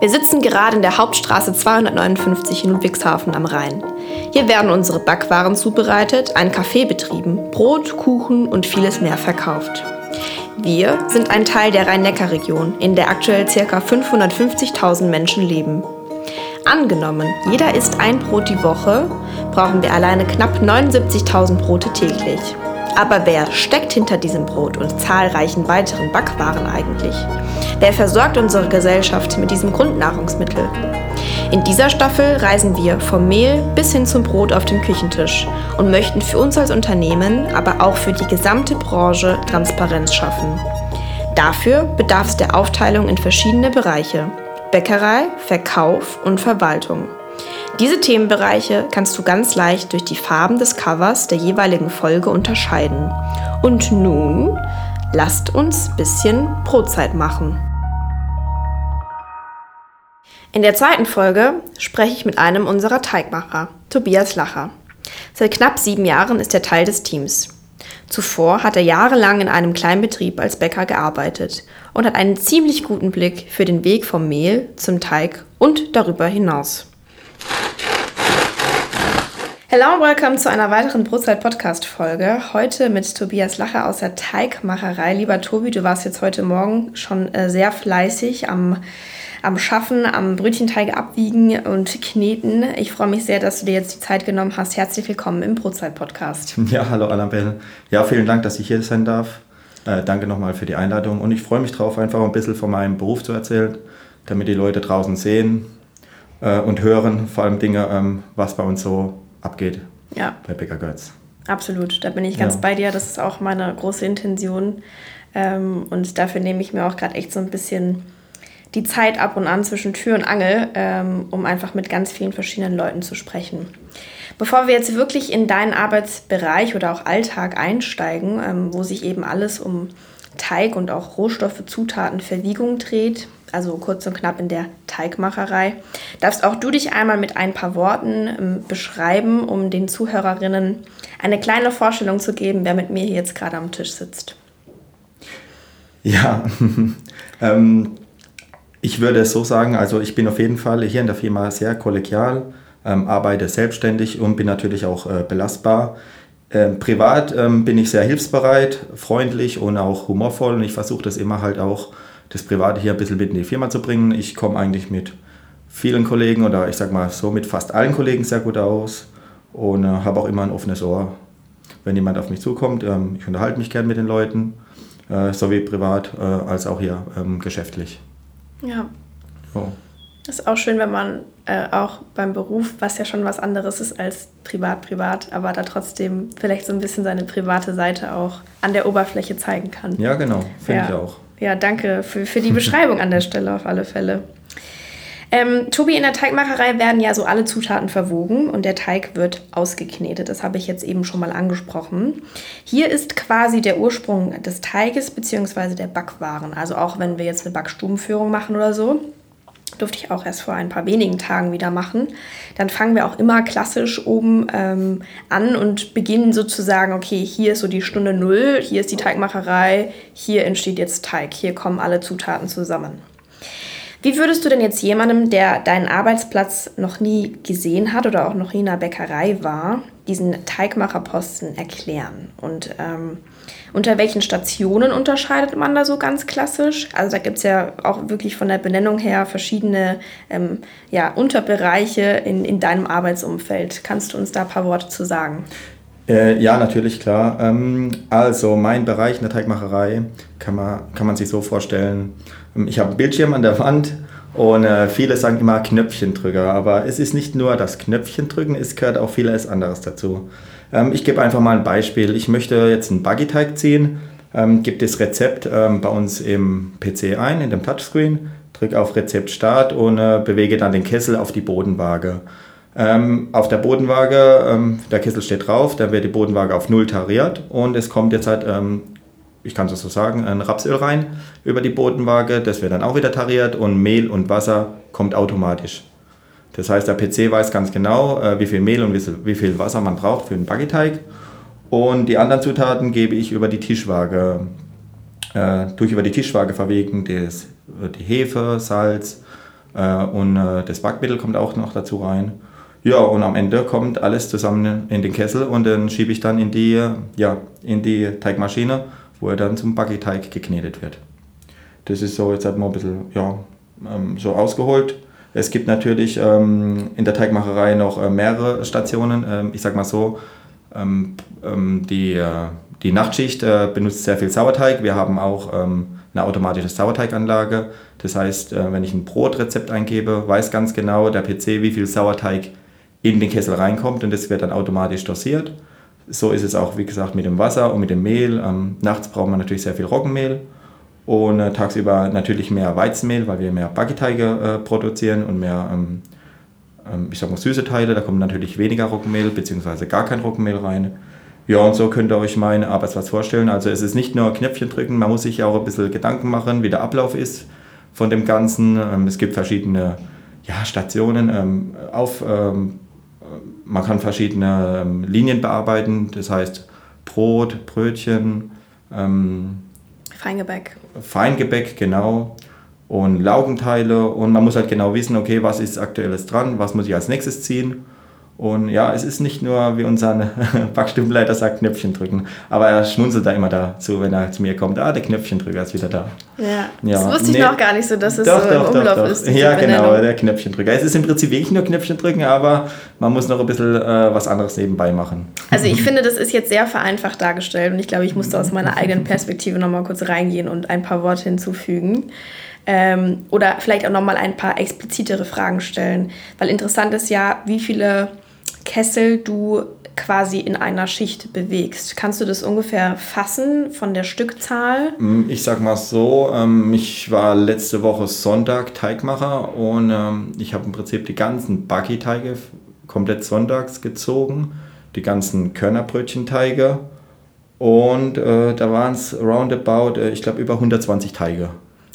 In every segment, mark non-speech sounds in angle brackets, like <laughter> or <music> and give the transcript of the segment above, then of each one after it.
Wir sitzen gerade in der Hauptstraße 259 in Ludwigshafen am Rhein. Hier werden unsere Backwaren zubereitet, ein Café betrieben, Brot, Kuchen und vieles mehr verkauft. Wir sind ein Teil der Rhein-Neckar-Region, in der aktuell ca. 550.000 Menschen leben. Angenommen, jeder isst ein Brot die Woche, brauchen wir alleine knapp 79.000 Brote täglich. Aber wer steckt hinter diesem Brot und zahlreichen weiteren Backwaren eigentlich? Wer versorgt unsere Gesellschaft mit diesem Grundnahrungsmittel? In dieser Staffel reisen wir vom Mehl bis hin zum Brot auf dem Küchentisch und möchten für uns als Unternehmen, aber auch für die gesamte Branche Transparenz schaffen. Dafür bedarf es der Aufteilung in verschiedene Bereiche. Bäckerei, Verkauf und Verwaltung. Diese Themenbereiche kannst du ganz leicht durch die Farben des Covers der jeweiligen Folge unterscheiden. Und nun lasst uns ein bisschen Brotzeit machen. In der zweiten Folge spreche ich mit einem unserer Teigmacher, Tobias Lacher. Seit knapp sieben Jahren ist er Teil des Teams. Zuvor hat er jahrelang in einem kleinen Betrieb als Bäcker gearbeitet und hat einen ziemlich guten Blick für den Weg vom Mehl zum Teig und darüber hinaus. Hello und welcome zu einer weiteren Brotzeit-Podcast-Folge. Heute mit Tobias Lacher aus der Teigmacherei. Lieber Tobi, du warst jetzt heute Morgen schon äh, sehr fleißig am, am Schaffen, am Brötchenteig abwiegen und kneten. Ich freue mich sehr, dass du dir jetzt die Zeit genommen hast. Herzlich willkommen im Brotzeit-Podcast. <laughs> Ja, hallo Annabelle. Ja, vielen Dank, dass ich hier sein darf. Äh, danke nochmal für die Einladung und ich freue mich drauf, einfach ein bisschen von meinem Beruf zu erzählen, damit die Leute draußen sehen äh, und hören, vor allem Dinge, ähm, was bei uns so abgeht ja. bei Bäcker Götz. Absolut, da bin ich ganz ja. bei dir. Das ist auch meine große Intention. Ähm, und dafür nehme ich mir auch gerade echt so ein bisschen die Zeit ab und an zwischen Tür und Angel, ähm, um einfach mit ganz vielen verschiedenen Leuten zu sprechen. Bevor wir jetzt wirklich in deinen Arbeitsbereich oder auch Alltag einsteigen, ähm, wo sich eben alles um Teig und auch Rohstoffe, Zutaten, Verwiegung dreht, also kurz und knapp in der Teigmacherei. Darfst auch du dich einmal mit ein paar Worten ähm, beschreiben, um den Zuhörerinnen eine kleine Vorstellung zu geben, wer mit mir hier jetzt gerade am Tisch sitzt? Ja, <laughs> ähm, ich würde es so sagen, also ich bin auf jeden Fall hier in der Firma sehr kollegial, ähm, arbeite selbstständig und bin natürlich auch äh, belastbar. Ähm, privat ähm, bin ich sehr hilfsbereit, freundlich und auch humorvoll und ich versuche das immer halt auch das Private hier ein bisschen mit in die Firma zu bringen. Ich komme eigentlich mit vielen Kollegen oder ich sag mal so mit fast allen Kollegen sehr gut aus und äh, habe auch immer ein offenes Ohr, wenn jemand auf mich zukommt. Ähm, ich unterhalte mich gern mit den Leuten, äh, sowohl privat äh, als auch hier ähm, geschäftlich. Ja. So. Das ist auch schön, wenn man äh, auch beim Beruf, was ja schon was anderes ist als privat, privat, aber da trotzdem vielleicht so ein bisschen seine private Seite auch an der Oberfläche zeigen kann. Ja, genau, finde ja. ich auch. Ja, danke für, für die Beschreibung an der Stelle auf alle Fälle. Ähm, Tobi, in der Teigmacherei werden ja so alle Zutaten verwogen und der Teig wird ausgeknetet. Das habe ich jetzt eben schon mal angesprochen. Hier ist quasi der Ursprung des Teiges bzw. der Backwaren. Also auch wenn wir jetzt eine Backstubenführung machen oder so, durfte ich auch erst vor ein paar wenigen Tagen wieder machen. Dann fangen wir auch immer klassisch oben ähm, an und beginnen sozusagen, okay, hier ist so die Stunde Null, hier ist die Teigmacherei, hier entsteht jetzt Teig, hier kommen alle Zutaten zusammen. Wie würdest du denn jetzt jemandem, der deinen Arbeitsplatz noch nie gesehen hat oder auch noch nie in einer Bäckerei war, diesen Teigmacherposten erklären? Und ähm, unter welchen Stationen unterscheidet man da so ganz klassisch? Also da gibt es ja auch wirklich von der Benennung her verschiedene ähm, ja, Unterbereiche in, in deinem Arbeitsumfeld. Kannst du uns da ein paar Worte zu sagen? Äh, ja, natürlich, klar. Ähm, also mein Bereich in der Teigmacherei kann man, kann man sich so vorstellen. Ähm, ich habe einen Bildschirm an der Wand und äh, viele sagen immer Knöpfchendrücker, aber es ist nicht nur das Knöpfchendrücken, es gehört auch vieles anderes dazu. Ähm, ich gebe einfach mal ein Beispiel. Ich möchte jetzt einen Buggy-Teig ziehen, ähm, gebe das Rezept ähm, bei uns im PC ein, in dem Touchscreen, drücke auf Rezept Start und äh, bewege dann den Kessel auf die Bodenwaage. Ähm, auf der Bodenwaage, ähm, der Kessel steht drauf, da wird die Bodenwaage auf 0 tariert und es kommt jetzt halt, ähm, ich kann es so sagen, ein Rapsöl rein über die Bodenwaage, das wird dann auch wieder tariert und Mehl und Wasser kommt automatisch. Das heißt, der PC weiß ganz genau, äh, wie viel Mehl und wie viel Wasser man braucht für einen Baguetteig. Und die anderen Zutaten gebe ich über die Tischwaage, äh, durch über die Tischwaage verwegen, das, die Hefe, Salz, Äh, und äh, das Backmittel kommt auch noch dazu rein. Ja, und am Ende kommt alles zusammen in den Kessel und dann schiebe ich dann in die, ja, in die Teigmaschine, wo er dann zum Backteig geknetet wird. Das ist so jetzt halt mal ein bisschen ja, ähm, so ausgeholt. Es gibt natürlich ähm, in der Teigmacherei noch äh, mehrere Stationen. Ähm, ich sag mal so, ähm, ähm, die, äh, die Nachtschicht äh, benutzt sehr viel Sauerteig. Wir haben auch ähm, eine automatische Sauerteiganlage. Das heißt, äh, wenn ich ein Brotrezept eingebe, weiß ganz genau der PC, wie viel Sauerteig in den Kessel reinkommt und das wird dann automatisch dosiert. So ist es auch, wie gesagt, mit dem Wasser und mit dem Mehl. Ähm, nachts braucht man natürlich sehr viel Roggenmehl und äh, tagsüber natürlich mehr Weizenmehl, weil wir mehr Backteige äh, produzieren und mehr, ähm, ähm, ich sag mal, süße Teile. Da kommt natürlich weniger Roggenmehl bzw. gar kein Roggenmehl rein. Ja, und so könnt ihr euch meinen Arbeitsplatz vorstellen. Also es ist nicht nur Knöpfchen drücken, man muss sich auch ein bisschen Gedanken machen, wie der Ablauf ist von dem Ganzen. Ähm, es gibt verschiedene ja, Stationen ähm, auf ähm, man kann verschiedene ähm, Linien bearbeiten, das heißt Brot, Brötchen, ähm, Feingebäck. Feingebäck, genau. Und Laugenteile und man muss halt genau wissen, okay, was ist aktuelles dran, was muss ich als nächstes ziehen und ja, es ist nicht nur, wie unser <laughs> Backstufenleiter sagt, Knöpfchen drücken. Aber er schmunzelt da immer dazu, wenn er zu mir kommt. Ah, der Knöpfchendrücker ist wieder da. Ja, ja. das wusste ich nee. noch gar nicht so, dass es doch, so doch, im Umlauf doch, doch. ist. Ja, genau, der Knöpfchendrücker. Es ist im Prinzip wirklich nur Knöpfchen drücken, aber man muss noch ein bisschen äh, was anderes nebenbei machen. Also ich <laughs> finde, das ist jetzt sehr vereinfacht dargestellt und ich glaube, ich musste aus meiner eigenen Perspektive nochmal kurz reingehen und ein paar Worte hinzufügen. Ähm, oder vielleicht auch nochmal ein paar explizitere Fragen stellen. Weil interessant ist ja, wie viele Kessel du quasi in einer Schicht bewegst. Kannst du das ungefähr fassen von der Stückzahl? Mm, ich sag mal so, ähm, ich war letzte Woche Sonntag Teigmacher und ähm, ich habe im Prinzip die ganzen Buggy-Teige komplett sonntags gezogen, die ganzen Körnerbrötchenteige und äh, da waren es roundabout, äh, ich glaube, über 120 Teige.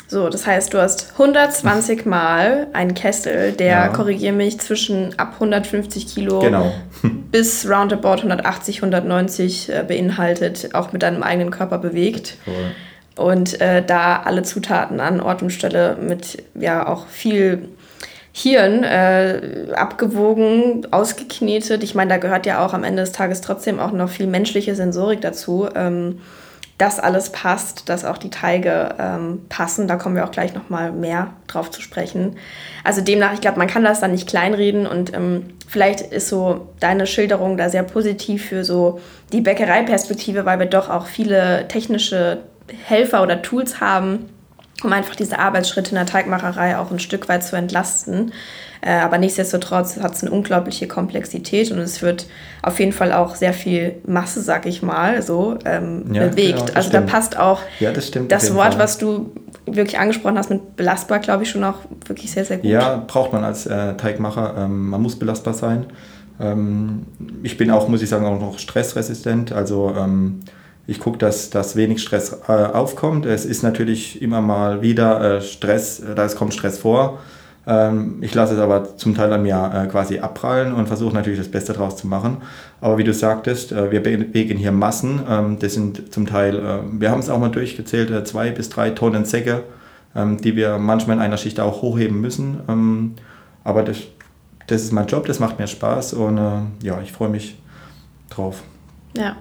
So, das heißt, du hast 120 <laughs> Mal einen Kessel, der, ja. korrigiere mich, zwischen ab 150 Kilo genau. <laughs> bis roundabout 180, 190 äh, beinhaltet, auch mit deinem eigenen Körper bewegt. Cool. Und äh, da alle Zutaten an Ort und Stelle mit ja auch viel Hirn äh, abgewogen, ausgeknetet. Ich meine, da gehört ja auch am Ende des Tages trotzdem auch noch viel menschliche Sensorik dazu. Ähm, dass alles passt, dass auch die Teige ähm, passen. Da kommen wir auch gleich nochmal mehr drauf zu sprechen. Also demnach, ich glaube, man kann das dann nicht kleinreden und ähm, vielleicht ist so deine Schilderung da sehr positiv für so die Bäckereiperspektive, weil wir doch auch viele technische Helfer oder Tools haben, um einfach diese Arbeitsschritte in der Teigmacherei auch ein Stück weit zu entlasten. Äh, aber nichtsdestotrotz hat es eine unglaubliche Komplexität und es wird auf jeden Fall auch sehr viel Masse, sag ich mal, so ähm, ja, bewegt. Genau, also stimmt. da passt auch ja, das, das Wort, Fall. was du wirklich angesprochen hast mit belastbar, glaube ich, schon auch wirklich sehr, sehr gut. Ja, braucht man als äh, Teigmacher. Ähm, man muss belastbar sein. Ähm, ich bin auch, muss ich sagen, auch noch stressresistent. Also ähm, ich gucke, dass, dass wenig Stress äh, aufkommt. Es ist natürlich immer mal wieder äh, Stress, da es kommt Stress vor. Ähm, ich lasse es aber zum Teil an mir äh, quasi abprallen und versuche natürlich das Beste daraus zu machen. Aber wie du sagtest, äh, wir bewegen hier Massen. Ähm, das sind zum Teil, äh, wir haben es auch mal durchgezählt, zwei bis drei Tonnen Säcke, ähm, die wir manchmal in einer Schicht auch hochheben müssen. aber das, das ist mein Job, das macht mir Spaß und ja, ich freue mich drauf. Ja.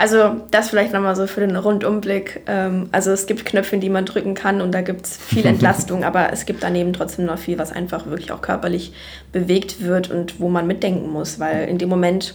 Also das vielleicht nochmal so für den Rundumblick. Ähm, also es gibt Knöpfe, die man drücken kann und da gibt es viel <laughs> Entlastung, aber es gibt daneben trotzdem noch viel, was einfach wirklich auch körperlich bewegt wird und wo man mitdenken muss, weil in dem Moment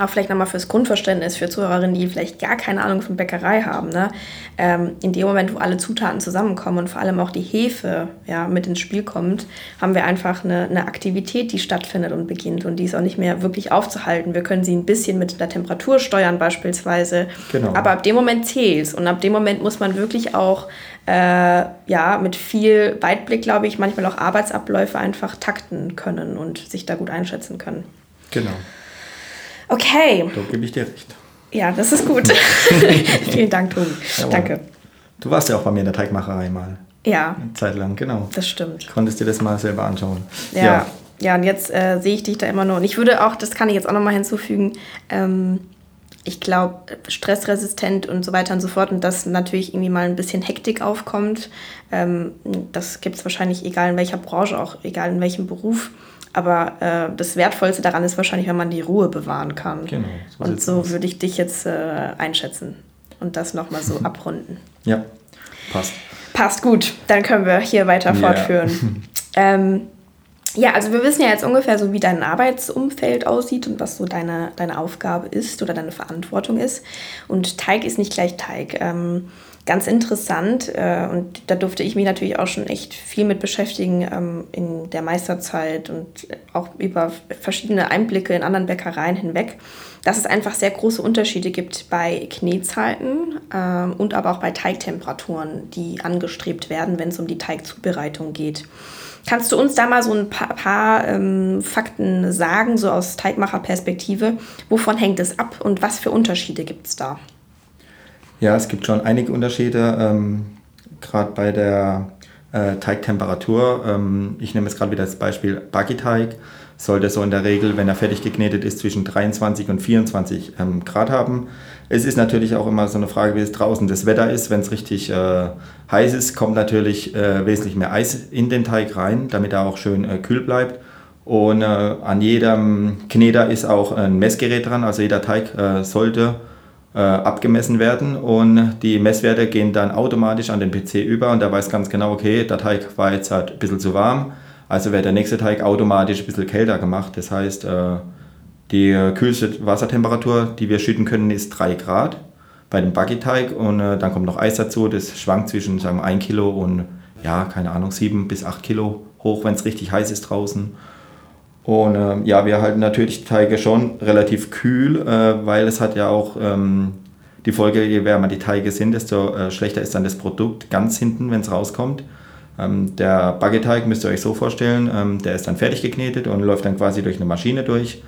auch vielleicht nochmal fürs Grundverständnis für Zuhörerinnen, die vielleicht gar keine Ahnung von Bäckerei haben. Ne? Ähm, in dem Moment, wo alle Zutaten zusammenkommen und vor allem auch die Hefe ja, mit ins Spiel kommt, haben wir einfach eine, eine Aktivität, die stattfindet und beginnt. Und die ist auch nicht mehr wirklich aufzuhalten. Wir können sie ein bisschen mit der Temperatur steuern beispielsweise. Genau. Aber ab dem Moment zählt Und ab dem Moment muss man wirklich auch äh, ja, mit viel Weitblick, glaube ich, manchmal auch Arbeitsabläufe einfach takten können und sich da gut einschätzen können. Genau. Okay. Da gebe ich dir recht. Ja, das ist gut. <laughs> Vielen Dank, Tobi. Danke. Du warst ja auch bei mir in der Teigmacherei mal. Ja. Eine Zeit lang, genau. Das stimmt. Konntest dir das mal selber anschauen. Ja. Ja, ja und jetzt äh, sehe ich dich da immer nur. Und ich würde auch, das kann ich jetzt auch nochmal hinzufügen, ähm, ich glaube, stressresistent und so weiter und so fort und dass natürlich irgendwie mal ein bisschen Hektik aufkommt. Ähm, das gibt es wahrscheinlich egal in welcher Branche, auch egal in welchem Beruf. Aber äh, das Wertvollste daran ist wahrscheinlich, wenn man die Ruhe bewahren kann. Genau. So und so würde ich dich jetzt äh, einschätzen und das nochmal so <laughs> abrunden. Ja, passt. Passt gut, dann können wir hier weiter yeah. fortführen. <laughs> ähm, ja, also wir wissen ja jetzt ungefähr so, wie dein Arbeitsumfeld aussieht und was so deine, deine Aufgabe ist oder deine Verantwortung ist. Und Teig ist nicht gleich Teig. Ähm, ganz interessant äh, und da durfte ich mich natürlich auch schon echt viel mit beschäftigen ähm, in der Meisterzeit und auch über verschiedene Einblicke in anderen Bäckereien hinweg, dass es einfach sehr große Unterschiede gibt bei Knetzeiten äh, und aber auch bei Teigtemperaturen, die angestrebt werden, wenn es um die Teigzubereitung geht. Kannst du uns da mal so ein paar, paar ähm, Fakten sagen, so aus Teigmacherperspektive? Wovon hängt es ab und was für Unterschiede gibt es da? Ja, es gibt schon einige Unterschiede, ähm, gerade bei der äh, Teigtemperatur. Ähm, ich nehme jetzt gerade wieder das Beispiel Baggy-Teig. Sollte so in der Regel, wenn er fertig geknetet ist, zwischen 23 und 24 ähm, Grad haben. Es ist natürlich auch immer so eine Frage, wie es draußen das Wetter ist. Wenn es richtig äh, heiß ist, kommt natürlich äh, wesentlich mehr Eis in den Teig rein, damit er auch schön äh, kühl bleibt. Und äh, an jedem Kneter ist auch ein Messgerät dran, also jeder Teig äh, sollte abgemessen werden und die Messwerte gehen dann automatisch an den PC über und der weiß ganz genau, okay, der Teig war jetzt halt ein bisschen zu warm, also wird der nächste Teig automatisch ein bisschen kälter gemacht. Das heißt, äh, die kühlste Wassertemperatur, die wir schütten können, ist 3 Grad bei dem Buggy-Teig und äh, dann kommt noch Eis dazu. Das schwankt zwischen sagen wir, 1 Kilo und ja, keine Ahnung, 7 bis 8 Kilo hoch, wenn es richtig heiß ist draußen. Und äh, ja, wir halten natürlich die Teige schon relativ kühl, äh, weil es hat ja auch ähm, die Folge, je wärmer die Teige sind, desto äh, schlechter ist dann das Produkt ganz hinten, wenn es rauskommt. Ähm, der Baggeteig müsst ihr euch so vorstellen, ähm, der ist dann fertig geknetet und läuft dann quasi durch eine Maschine durch.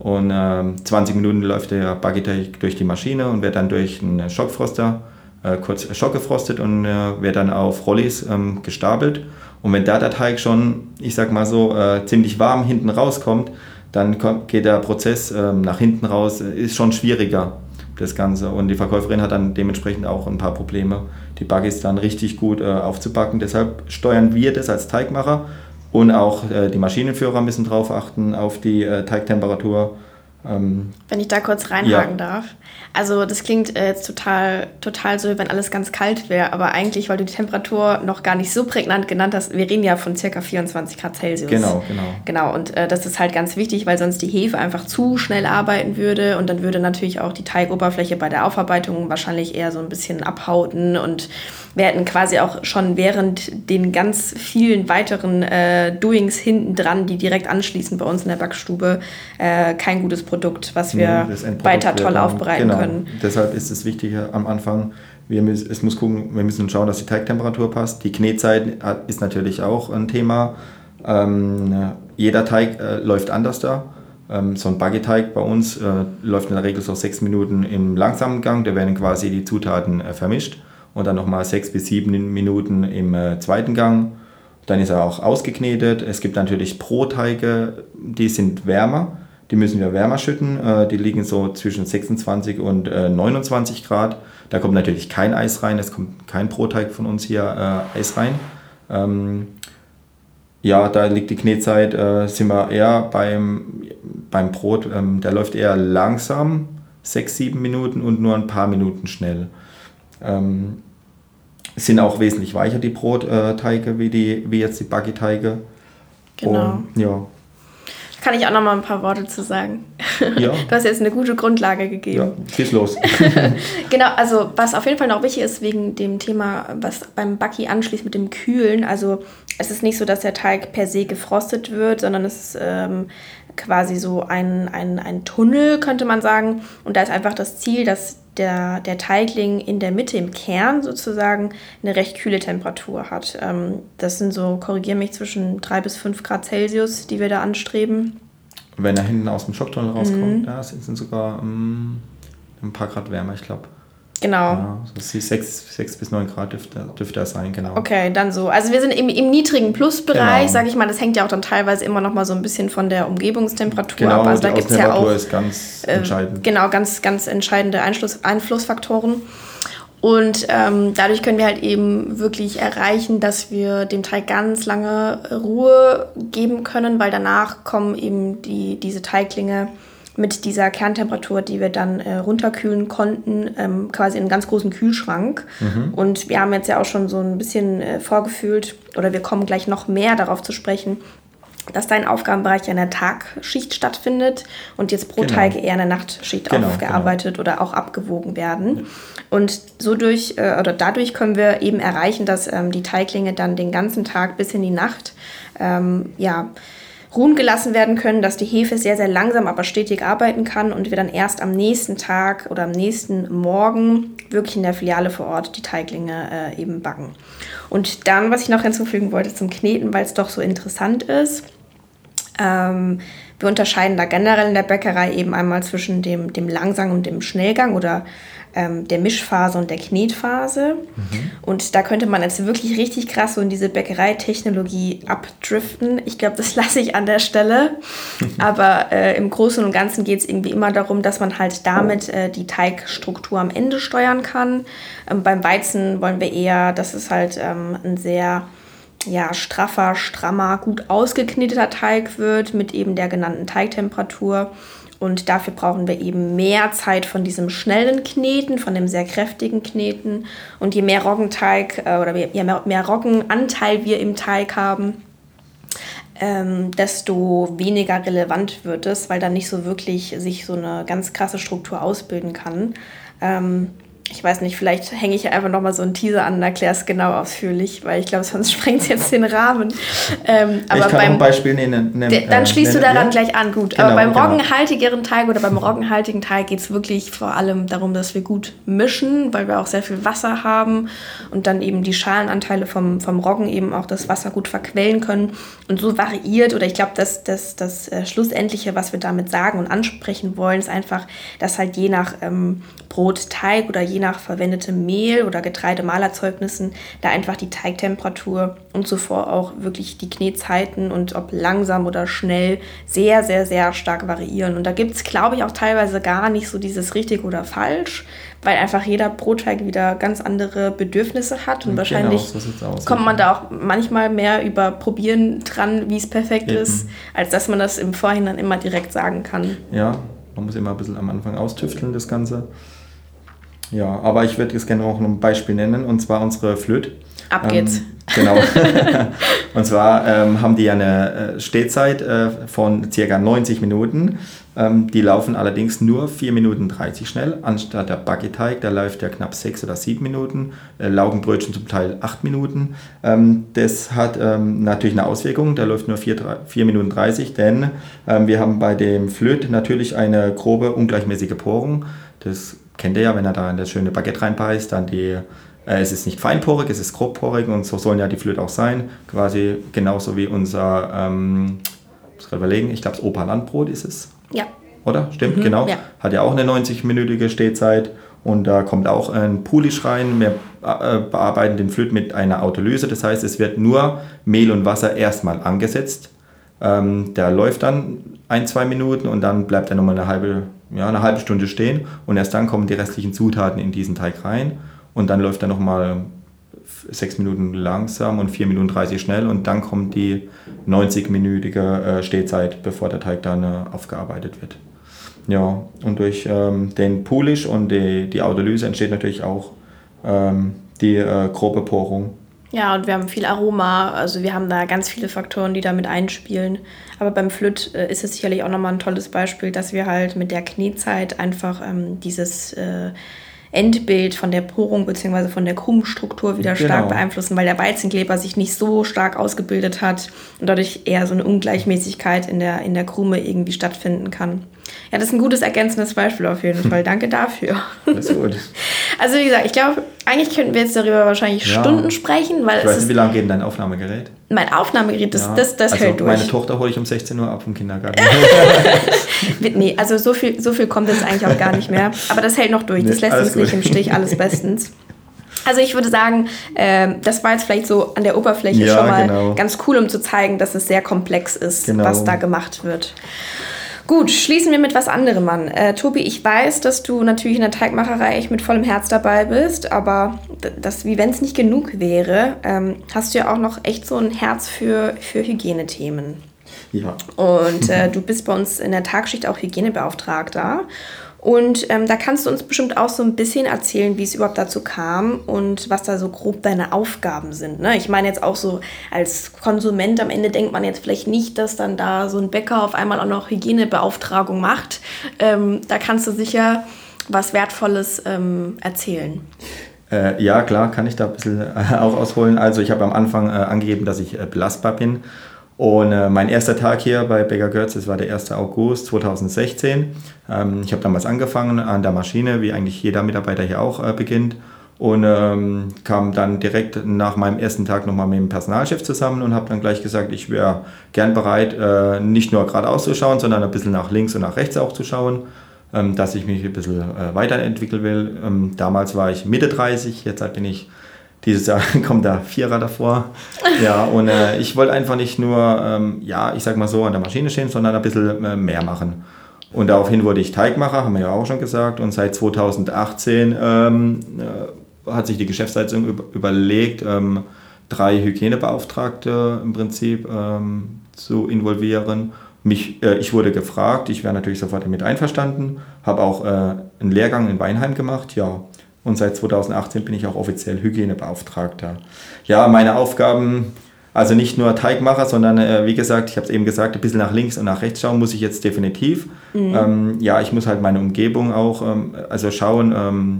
Und 20 ähm, Minuten läuft der Baggeteig durch die Maschine und wird dann durch einen Schockfroster äh, kurz schockgefrostet und äh, wird dann auf Rollis ähm, gestapelt. Und wenn da der Teig schon, ich sag mal so, äh, ziemlich warm hinten rauskommt, dann kommt, geht der Prozess ähm, nach hinten raus, ist schon schwieriger, das Ganze. Und die Verkäuferin hat dann dementsprechend auch ein paar Probleme, die Buggies dann richtig gut äh, aufzubacken. Deshalb steuern wir das als Teigmacher und auch äh, die Maschinenführer müssen darauf achten, auf die äh, Teigtemperatur wenn ich da kurz reinhaken ja. darf. Also das klingt äh, jetzt total, total so, wenn alles ganz kalt wäre, aber eigentlich, weil du die Temperatur noch gar nicht so prägnant genannt hast, wir reden ja von circa 24 Grad Celsius. Genau, genau. Genau, und äh, das ist halt ganz wichtig, weil sonst die Hefe einfach zu schnell arbeiten würde und dann würde natürlich auch die Teigoberfläche bei der Aufarbeitung wahrscheinlich eher so ein bisschen abhauten und wir hätten quasi auch schon während den ganz vielen weiteren äh, Doings hinten dran, die direkt anschließen bei uns in der Backstube, äh, kein gutes Produkt, was wir nee, weiter toll aufbereiten genau. können. Deshalb ist es wichtig am Anfang, wir müssen, es muss gucken, wir müssen schauen, dass die Teigtemperatur passt. Die Knetzeit ist natürlich auch ein Thema. Ähm, jeder Teig äh, läuft anders da. Ähm, so ein Baggeteig bei uns äh, läuft in der Regel so sechs Minuten im langsamen Gang. Da werden quasi die Zutaten äh, vermischt und dann nochmal sechs bis sieben Minuten im äh, zweiten Gang. Dann ist er auch ausgeknetet. Es gibt natürlich Brotteige, die sind wärmer. Die müssen wir wärmer schütten. Äh, die liegen so zwischen 26 und äh, 29 Grad. Da kommt natürlich kein Eis rein. Es kommt kein Brotteig von uns hier äh, Eis rein. Ähm, ja, da liegt die Knetzeit, äh, sind wir eher beim, beim Brot, ähm, der läuft eher langsam, sechs, sieben Minuten und nur ein paar Minuten schnell. Ähm, sind auch wesentlich weicher die Brotteige wie, die, wie jetzt die Buggy-Teige. Genau. Und, ja. Kann ich auch noch mal ein paar Worte zu sagen. Ja. <laughs> Du hast jetzt eine gute Grundlage gegeben. Ja, schieß los. <laughs> genau, also was auf jeden Fall noch wichtig ist wegen dem Thema, was beim Buggy anschließt mit dem Kühlen. Also es ist nicht so, dass der Teig per se gefrostet wird, sondern es ist ähm, quasi so ein, ein, ein Tunnel, könnte man sagen. Und da ist einfach das Ziel, dass der, der Teigling in der Mitte, im Kern sozusagen, eine recht kühle Temperatur hat. Ähm, das sind so, korrigiere mich, zwischen 3 bis 5 Grad Celsius, die wir da anstreben. Wenn er hinten aus dem Schocktunnel rauskommt, mhm. ja, sind sogar mm, ein paar Grad wärmer, ich glaube. Genau. Ja, so 6, 6 bis 9 Grad dürfte, dürfte das sein, genau. Okay, dann so. Also wir sind im, im niedrigen Plusbereich, Genau. sage ich mal. Das hängt ja auch dann teilweise immer noch mal so ein bisschen von der Umgebungstemperatur Genau, ab. Also die da gibt es ja auch ist ganz äh, entscheidend. Genau, ganz, ganz entscheidende Einfluss, Einflussfaktoren. Und ähm, dadurch können wir halt eben wirklich erreichen, dass wir dem Teig ganz lange Ruhe geben können, weil danach kommen eben die, diese Teiglinge mit dieser Kerntemperatur, die wir dann äh, runterkühlen konnten, ähm, quasi in einen ganz großen Kühlschrank. Und wir haben jetzt ja auch schon so ein bisschen äh, vorgefühlt, oder wir kommen gleich noch mehr darauf zu sprechen, dass dein Aufgabenbereich ja in der Tagschicht stattfindet und jetzt pro Genau. Teig eher in der Nachtschicht Genau, aufgearbeitet oder auch abgewogen werden. Und so durch äh, oder dadurch können wir eben erreichen, dass ähm, die Teiglinge dann den ganzen Tag bis in die Nacht ähm, ja, ruhen gelassen werden können, dass die Hefe sehr, sehr langsam, aber stetig arbeiten kann und wir dann erst am nächsten Tag oder am nächsten Morgen wirklich in der Filiale vor Ort die Teiglinge äh, eben backen. Und dann, was ich noch hinzufügen wollte zum Kneten, weil es doch so interessant ist, ähm, wir unterscheiden da generell in der Bäckerei eben einmal zwischen dem, dem Langgang und dem Schnellgang oder ähm, der Mischphase und der Knetphase. Und da könnte man jetzt wirklich richtig krass so in diese Bäckereitechnologie abdriften. Ich glaube, das <laughs> lasse ich an der Stelle. <laughs> Aber äh, im Großen und Ganzen geht es irgendwie immer darum, dass man halt damit äh, die Teigstruktur am Ende steuern kann. Ähm, beim Weizen wollen wir eher, dass es halt ähm, ein sehr ja, straffer, strammer, gut ausgekneteter Teig wird mit eben der genannten Teigtemperatur. Und dafür brauchen wir eben mehr Zeit von diesem schnellen Kneten, von dem sehr kräftigen Kneten. Und je mehr Roggenteig äh, oder je mehr, mehr Roggenanteil wir im Teig haben, ähm, desto weniger relevant wird es, weil dann nicht so wirklich sich so eine ganz krasse Struktur ausbilden kann. Ähm, ich weiß nicht, vielleicht hänge ich einfach nochmal so einen Teaser an und erkläre es genau ausführlich, weil ich glaube, sonst <laughs> sprengt es jetzt den Rahmen. Ähm, aber ich kann beim, ein Beispiel nennen. nennen der, dann äh, schließt du nennen, daran gleich an, gut. Genau, Aber beim genau. roggenhaltigeren Teig oder beim roggenhaltigen Teig geht es wirklich vor allem darum, dass wir gut mischen, weil wir auch sehr viel Wasser haben und dann eben die Schalenanteile vom, vom Roggen eben auch das Wasser gut verquellen können. Und so variiert, oder ich glaube, dass das, das äh, Schlussendliche, was wir damit sagen und ansprechen wollen, ist einfach, dass halt je nach ähm, Brotteig oder je nach verwendetem Mehl oder Getreidemalerzeugnissen da einfach die Teigtemperatur und zuvor auch wirklich die Knetzeiten und ob langsam oder schnell sehr, sehr, sehr stark variieren. Und da gibt es, glaube ich, auch teilweise gar nicht so dieses richtig oder falsch, weil einfach jeder Brotteig wieder ganz andere Bedürfnisse hat und Genau, wahrscheinlich so sieht's aus. kommt man da auch manchmal mehr über Probieren dran, wie es perfekt Eben. ist, als dass man das im Vorhinein immer direkt sagen kann. Ja, man muss immer ein bisschen am Anfang austüfteln, das Ganze. Ja, aber ich würde jetzt gerne auch noch ein Beispiel nennen, und zwar unsere Flöte. Ab geht's. genau. <laughs> <laughs> und zwar ähm, haben die ja eine äh, Stehzeit äh, von circa 90 Minuten. Ähm, die laufen allerdings nur 4 Minuten 30 schnell, anstatt der Baguette-Teig, der läuft ja knapp 6 oder 7 Minuten. Äh, Laugenbrötchen zum Teil 8 Minuten. Ähm, das hat ähm, natürlich eine Auswirkung, der läuft nur 4, 4 Minuten 30, denn ähm, wir haben bei dem Flöte natürlich eine grobe, ungleichmäßige Porung. Das kennt ihr ja, wenn er da in das schöne Baguette reinbeißt, dann die äh, es ist nicht feinporig, es ist grobporig und so sollen ja die Flöte auch sein. Quasi genauso wie unser, ähm, ich muss gerade überlegen, ich glaube, das Opa-Landbrot ist es, Ja. oder? Stimmt, genau. ja. Hat ja auch eine 90-minütige Stehzeit und da kommt auch ein Pulisch rein. Wir äh, bearbeiten den Flöte mit einer Autolyse, das heißt, es wird nur Mehl und Wasser erstmal angesetzt. Ähm, der läuft dann ein, zwei Minuten und dann bleibt er nochmal eine halbe, ja, eine halbe Stunde stehen und erst dann kommen die restlichen Zutaten in diesen Teig rein und dann läuft er nochmal sechs Minuten langsam und vier Minuten 30 schnell und dann kommt die 90-minütige äh, Stehzeit, bevor der Teig dann äh, aufgearbeitet wird. Ja, und durch ähm, den Pulisch und die, die Autolyse entsteht natürlich auch ähm, die äh, grobe Porung. Ja, und wir haben viel Aroma, also wir haben da ganz viele Faktoren, die damit einspielen. Aber beim Flöt äh, ist es sicherlich auch nochmal ein tolles Beispiel, dass wir halt mit der Knetzeit einfach ähm, dieses äh, Endbild von der Porung bzw. von der Krummstruktur wieder Genau. stark beeinflussen, weil der Weizenkleber sich nicht so stark ausgebildet hat und dadurch eher so eine Ungleichmäßigkeit in der, in der Krume irgendwie stattfinden kann. Ja, das ist ein gutes ergänzendes Beispiel auf jeden <laughs> Fall. Danke dafür. Das ist gut. <laughs> Also wie gesagt, ich glaube, eigentlich könnten wir jetzt darüber wahrscheinlich ja. Stunden sprechen, weil ich weiß nicht, wie lange geht denn dein Aufnahmegerät? Mein Aufnahmegerät, das, ja. das, das also hält durch. Meine Tochter hole ich um 16 Uhr ab vom Kindergarten. <laughs> nee, also so viel, so viel kommt jetzt eigentlich auch gar nicht mehr. Aber das hält noch durch. Nee, das lässt uns gut. nicht im Stich, alles bestens. Also ich würde sagen, äh, das war jetzt vielleicht so an der Oberfläche ja, schon mal genau. ganz cool, um zu zeigen, dass es sehr komplex ist, genau. was da gemacht wird. Gut, schließen wir mit was anderem an. Äh, Tobi, ich weiß, dass du natürlich in der Teigmacherei echt mit vollem Herz dabei bist, aber das, wie wenn es nicht genug wäre, ähm, hast du ja auch noch echt so ein Herz für, für Hygienethemen. Ja. Und äh, <laughs> du bist bei uns in der Tagschicht auch Hygienebeauftragter. Und ähm, da kannst du uns bestimmt auch so ein bisschen erzählen, wie es überhaupt dazu kam und was da so grob deine Aufgaben sind. Ne? Ich meine jetzt auch so als Konsument am Ende denkt man jetzt vielleicht nicht, dass dann da so ein Bäcker auf einmal auch noch Hygienebeauftragung macht. Ähm, da kannst du sicher was Wertvolles ähm, erzählen. Äh, ja, klar, kann ich da ein bisschen äh, auch ausholen. Also ich habe am Anfang äh, angegeben, dass ich äh, belastbar bin und äh, mein erster Tag hier bei Becker Götz, das war der 1. August 2016. Ähm, ich habe damals angefangen an der Maschine, wie eigentlich jeder Mitarbeiter hier auch äh, beginnt. Und ähm, kam dann direkt nach meinem ersten Tag nochmal mit dem Personalchef zusammen und habe dann gleich gesagt, ich wäre gern bereit, äh, nicht nur geradeaus zu schauen, sondern ein bisschen nach links und nach rechts auch zu schauen, ähm, dass ich mich ein bisschen äh, weiterentwickeln will. Ähm, damals war ich Mitte 30, jetzt bin ich dieses Jahr <laughs> kommt da Vierer davor. Ja, und äh, ich wollte einfach nicht nur, ähm, ja, ich sag mal so, an der Maschine stehen, sondern ein bisschen äh, mehr machen. Und daraufhin wurde ich Teigmacher, haben wir ja auch schon gesagt. Und seit 2018 ähm, äh, hat sich die Geschäftsleitung über, überlegt, ähm, drei Hygienebeauftragte im Prinzip ähm, zu involvieren. Mich, äh, ich wurde gefragt, ich wäre natürlich sofort damit einverstanden, habe auch äh, einen Lehrgang in Weinheim gemacht, ja. Und seit 2018 bin ich auch offiziell Hygienebeauftragter. Ja, meine Aufgaben, also nicht nur Teigmacher, sondern äh, wie gesagt, ich habe es eben gesagt, ein bisschen nach links und nach rechts schauen muss ich jetzt definitiv. Mhm. Ähm, ja, ich muss halt meine Umgebung auch, ähm, also schauen, ähm,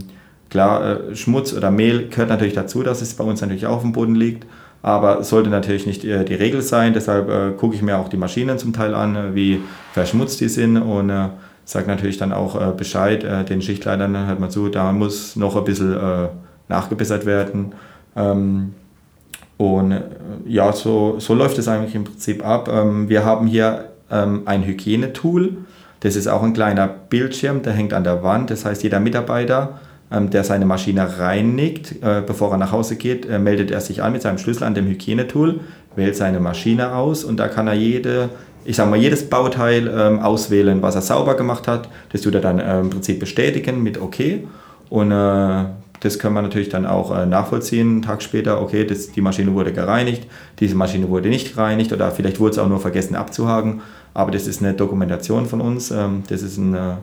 klar, äh, Schmutz oder Mehl gehört natürlich dazu, dass es bei uns natürlich auch auf dem Boden liegt. Aber sollte natürlich nicht äh, die Regel sein. Deshalb äh, gucke ich mir auch die Maschinen zum Teil an, äh, wie verschmutzt die sind. Und sagt natürlich dann auch äh, Bescheid, äh, den Schichtleitern hört man zu, da muss noch ein bisschen äh, nachgebessert werden. Ähm, und äh, ja, so, so läuft es eigentlich im Prinzip ab. Ähm, wir haben hier ähm, ein Hygienetool, das ist auch ein kleiner Bildschirm, der hängt an der Wand. Das heißt, jeder Mitarbeiter, ähm, der seine Maschine reinigt, äh, bevor er nach Hause geht, äh, meldet er sich an mit seinem Schlüssel an dem Hygienetool, wählt seine Maschine aus und da kann er jede ich sage mal, jedes Bauteil ähm, auswählen, was er sauber gemacht hat. Das tut er dann äh, im Prinzip bestätigen mit OK. Und äh, das können wir natürlich dann auch äh, nachvollziehen, einen Tag später, okay, das, die Maschine wurde gereinigt, diese Maschine wurde nicht gereinigt oder vielleicht wurde es auch nur vergessen abzuhaken. Aber das ist eine Dokumentation von uns. Ähm, das ist ein äh,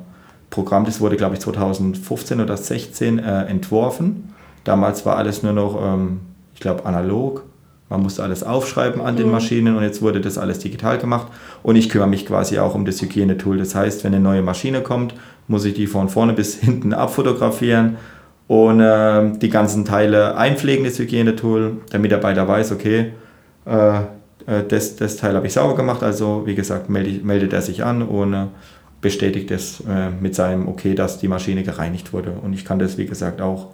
Programm, das wurde, glaube ich, 2015 oder 2016 äh, entworfen. Damals war alles nur noch, ähm, ich glaube, analog. Man musste alles aufschreiben an den mhm. Maschinen und jetzt wurde das alles digital gemacht. Und ich kümmere mich quasi auch um das Hygienetool. Das heißt, wenn eine neue Maschine kommt, muss ich die von vorne bis <laughs> hinten abfotografieren und äh, die ganzen Teile einpflegen, das Hygienetool. Der Mitarbeiter weiß, okay, äh, äh das, das Teil habe ich sauber gemacht. Also, wie gesagt, meldet, meldet er sich an und äh, bestätigt es äh, mit seinem Okay, dass die Maschine gereinigt wurde. Und ich kann das, wie gesagt, auch